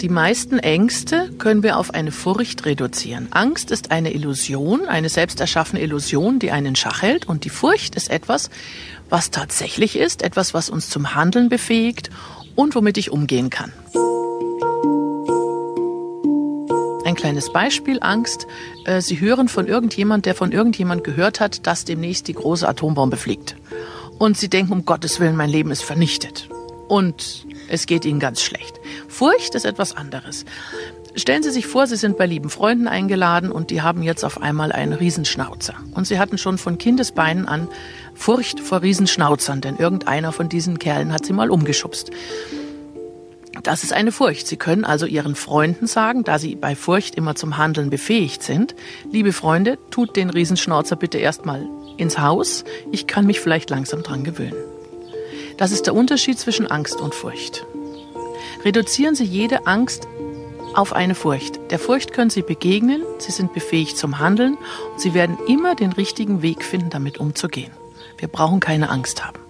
Die meisten Ängste können wir auf eine Furcht reduzieren. Angst ist eine Illusion, eine selbst erschaffene Illusion, die einen Schach hält. Und die Furcht ist etwas, was tatsächlich ist, etwas, was uns zum Handeln befähigt und womit ich umgehen kann. Ein kleines Beispiel, Angst. Äh, Sie hören von irgendjemand, der von irgendjemand gehört hat, dass demnächst die große Atombombe fliegt. Und Sie denken, um Gottes Willen, mein Leben ist vernichtet. Und es geht Ihnen ganz schlecht. Furcht ist etwas anderes. Stellen Sie sich vor, Sie sind bei lieben Freunden eingeladen und die haben jetzt auf einmal einen Riesenschnauzer. Und Sie hatten schon von Kindesbeinen an Furcht vor Riesenschnauzern, denn irgendeiner von diesen Kerlen hat Sie mal umgeschubst. Das ist eine Furcht. Sie können also Ihren Freunden sagen, da Sie bei Furcht immer zum Handeln befähigt sind, liebe Freunde, tut den Riesenschnauzer bitte erstmal ins Haus. Ich kann mich vielleicht langsam dran gewöhnen. Das ist der Unterschied zwischen Angst und Furcht. Reduzieren Sie jede Angst auf eine Furcht. Der Furcht können Sie begegnen, Sie sind befähigt zum Handeln und Sie werden immer den richtigen Weg finden, damit umzugehen. Wir brauchen keine Angst haben.